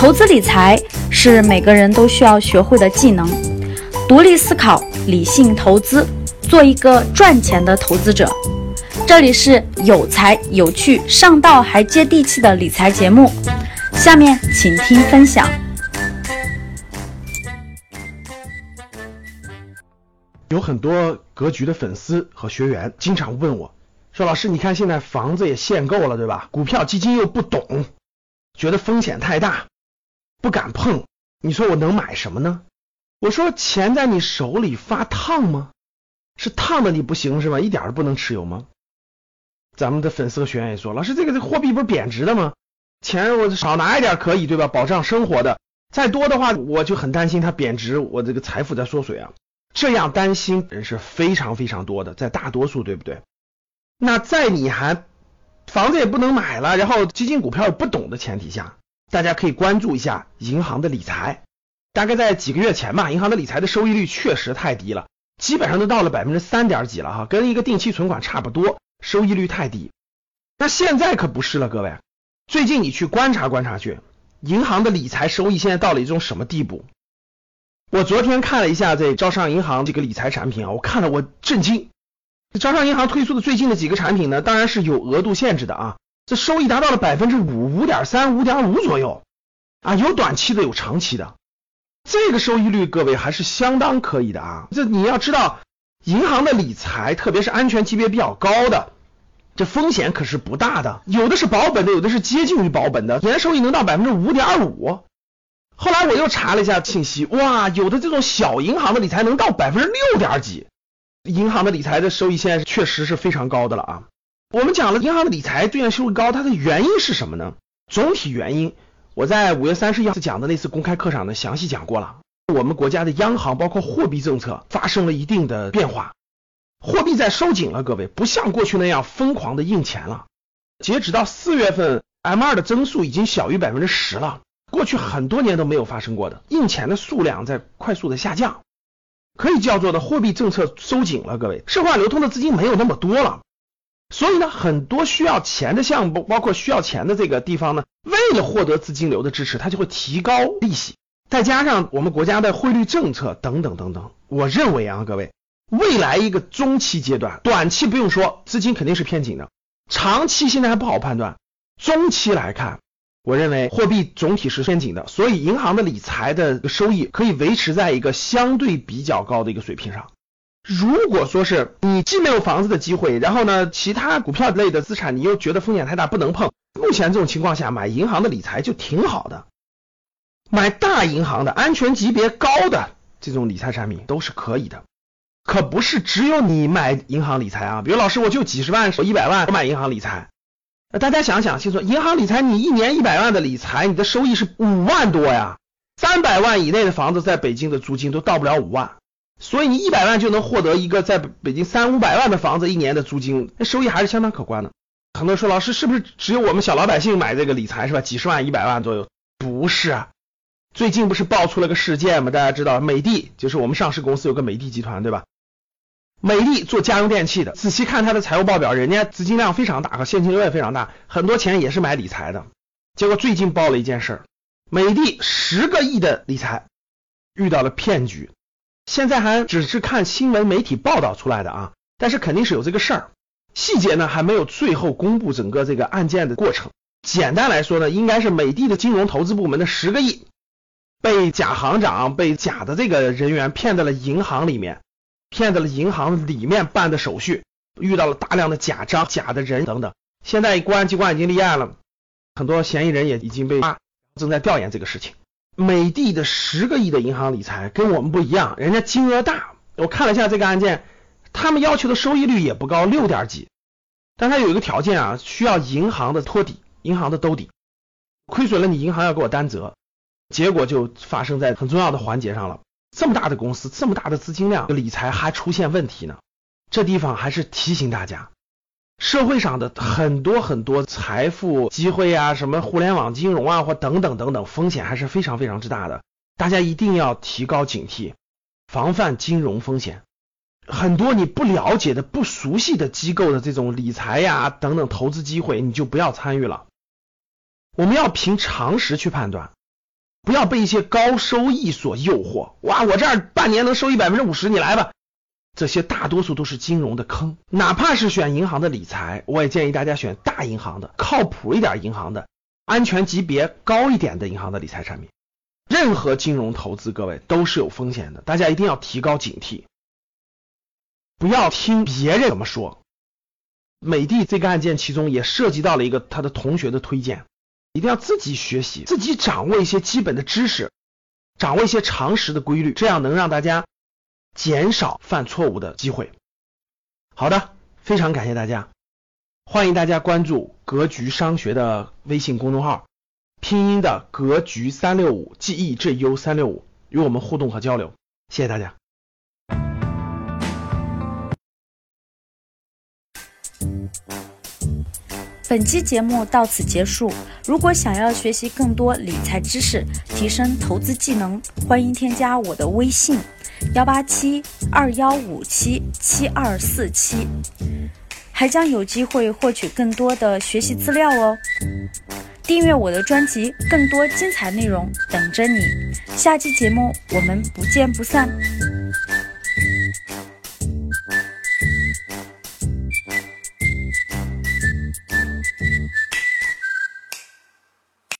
投资理财是每个人都需要学会的技能，独立思考，理性投资，做一个赚钱的投资者。这里是有才有趣、上道还接地气的理财节目，下面请听分享。有很多格局的粉丝和学员经常问我，说老师，你看现在房子也限购了，对吧？股票基金又不懂，觉得风险太大，不敢碰。你说我能买什么呢？我说钱在你手里发烫吗？是烫的你不行是吧？一点都不能持有吗？咱们的粉丝和学员也说，老师这个这货币不是贬值的吗？钱我少拿一点可以对吧？保障生活的，再多的话我就很担心它贬值，我这个财富在缩水啊。这样担心人是非常非常多的，在大多数，对不对？那在你还房子也不能买了，然后基金股票也不懂的前提下，大家可以关注一下银行的理财。大概在几个月前吧，银行的理财的收益率确实太低了，基本上都到了百分之三点几了哈，跟一个定期存款差不多，收益率太低。那现在可不是了，各位，最近你去观察观察去，银行的理财收益现在到了一种什么地步？我昨天看了一下这招商银行这个理财产品啊，我看了我震惊。招商银行推出的最近的几个产品呢，当然是有额度限制的啊，这收益达到了百分之五、五点三、五点五左右啊，有短期的，有长期的。这个收益率各位还是相当可以的啊。这你要知道，银行的理财，特别是安全级别比较高的，这风险可是不大的，有的是保本的，有的是接近于保本的，年收益能到百分之五点五。后来我又查了一下信息，哇，有的这种小银行的理财能到百分之六点几，银行的理财的收益现在确实是非常高的了啊。我们讲了银行的理财最近收益高，它的原因是什么呢？总体原因我在五月三十一号讲的那次公开课上呢详细讲过了。我们国家的央行包括货币政策发生了一定的变化，货币在收紧了，各位不像过去那样疯狂的印钱了。截止到四月份，M 二的增速已经小于百分之十了。过去很多年都没有发生过的印钱的数量在快速的下降，可以叫做的货币政策收紧了，各位，社会流通的资金没有那么多了，所以呢，很多需要钱的项目，包括需要钱的这个地方呢，为了获得资金流的支持，它就会提高利息，再加上我们国家的汇率政策等等等等，我认为啊，各位，未来一个中期阶段，短期不用说，资金肯定是偏紧的，长期现在还不好判断，中期来看。我认为货币总体是偏紧的，所以银行的理财的收益可以维持在一个相对比较高的一个水平上。如果说是你既没有房子的机会，然后呢，其他股票类的资产你又觉得风险太大不能碰，目前这种情况下买银行的理财就挺好的。买大银行的安全级别高的这种理财产品都是可以的，可不是只有你买银行理财啊。比如老师我就几十万、我一百万我买银行理财。大家想想清楚，银行理财，你一年一百万的理财，你的收益是五万多呀。三百万以内的房子，在北京的租金都到不了五万，所以你一百万就能获得一个在北京三五百万的房子一年的租金，那收益还是相当可观的。很多人说，老师是不是只有我们小老百姓买这个理财是吧？几十万、一百万左右？不是啊，最近不是爆出了个事件吗？大家知道，美的就是我们上市公司有个美的集团，对吧？美的做家用电器的，仔细看它的财务报表，人家资金量非常大，和现金流也非常大，很多钱也是买理财的。结果最近爆了一件事儿，美的十个亿的理财遇到了骗局，现在还只是看新闻媒体报道出来的啊，但是肯定是有这个事儿，细节呢还没有最后公布整个这个案件的过程。简单来说呢，应该是美的的金融投资部门的十个亿被假行长、被假的这个人员骗到了银行里面。骗到了银行里面办的手续，遇到了大量的假章、假的人等等。现在公安机关已经立案了，很多嫌疑人也已经被抓，正在调研这个事情。美的的十个亿的银行理财跟我们不一样，人家金额大。我看了一下这个案件，他们要求的收益率也不高，六点几。但他有一个条件啊，需要银行的托底，银行的兜底，亏损了你银行要给我担责。结果就发生在很重要的环节上了。这么大的公司，这么大的资金量，理财还出现问题呢？这地方还是提醒大家，社会上的很多很多财富机会啊，什么互联网金融啊，或等等等等，风险还是非常非常之大的。大家一定要提高警惕，防范金融风险。很多你不了解的、不熟悉的机构的这种理财呀等等投资机会，你就不要参与了。我们要凭常识去判断。不要被一些高收益所诱惑。哇，我这儿半年能收益百分之五十，你来吧。这些大多数都是金融的坑。哪怕是选银行的理财，我也建议大家选大银行的、靠谱一点银行的、安全级别高一点的银行的理财产品。任何金融投资，各位都是有风险的，大家一定要提高警惕，不要听别人怎么说。美的这个案件其中也涉及到了一个他的同学的推荐，一定要自己学习，自己掌握一些基本的知识，掌握一些常识的规律，这样能让大家减少犯错误的机会。好的，非常感谢大家，欢迎大家关注格局商学的微信公众号。拼音的格局三六五，G E G U 三六五，与我们互动和交流，谢谢大家。本期节目到此结束。如果想要学习更多理财知识，提升投资技能，欢迎添加我的微信：幺八七二幺五七七二四七，还将有机会获取更多的学习资料哦。订阅我的专辑，更多精彩内容等着你。下期节目我们不见不散。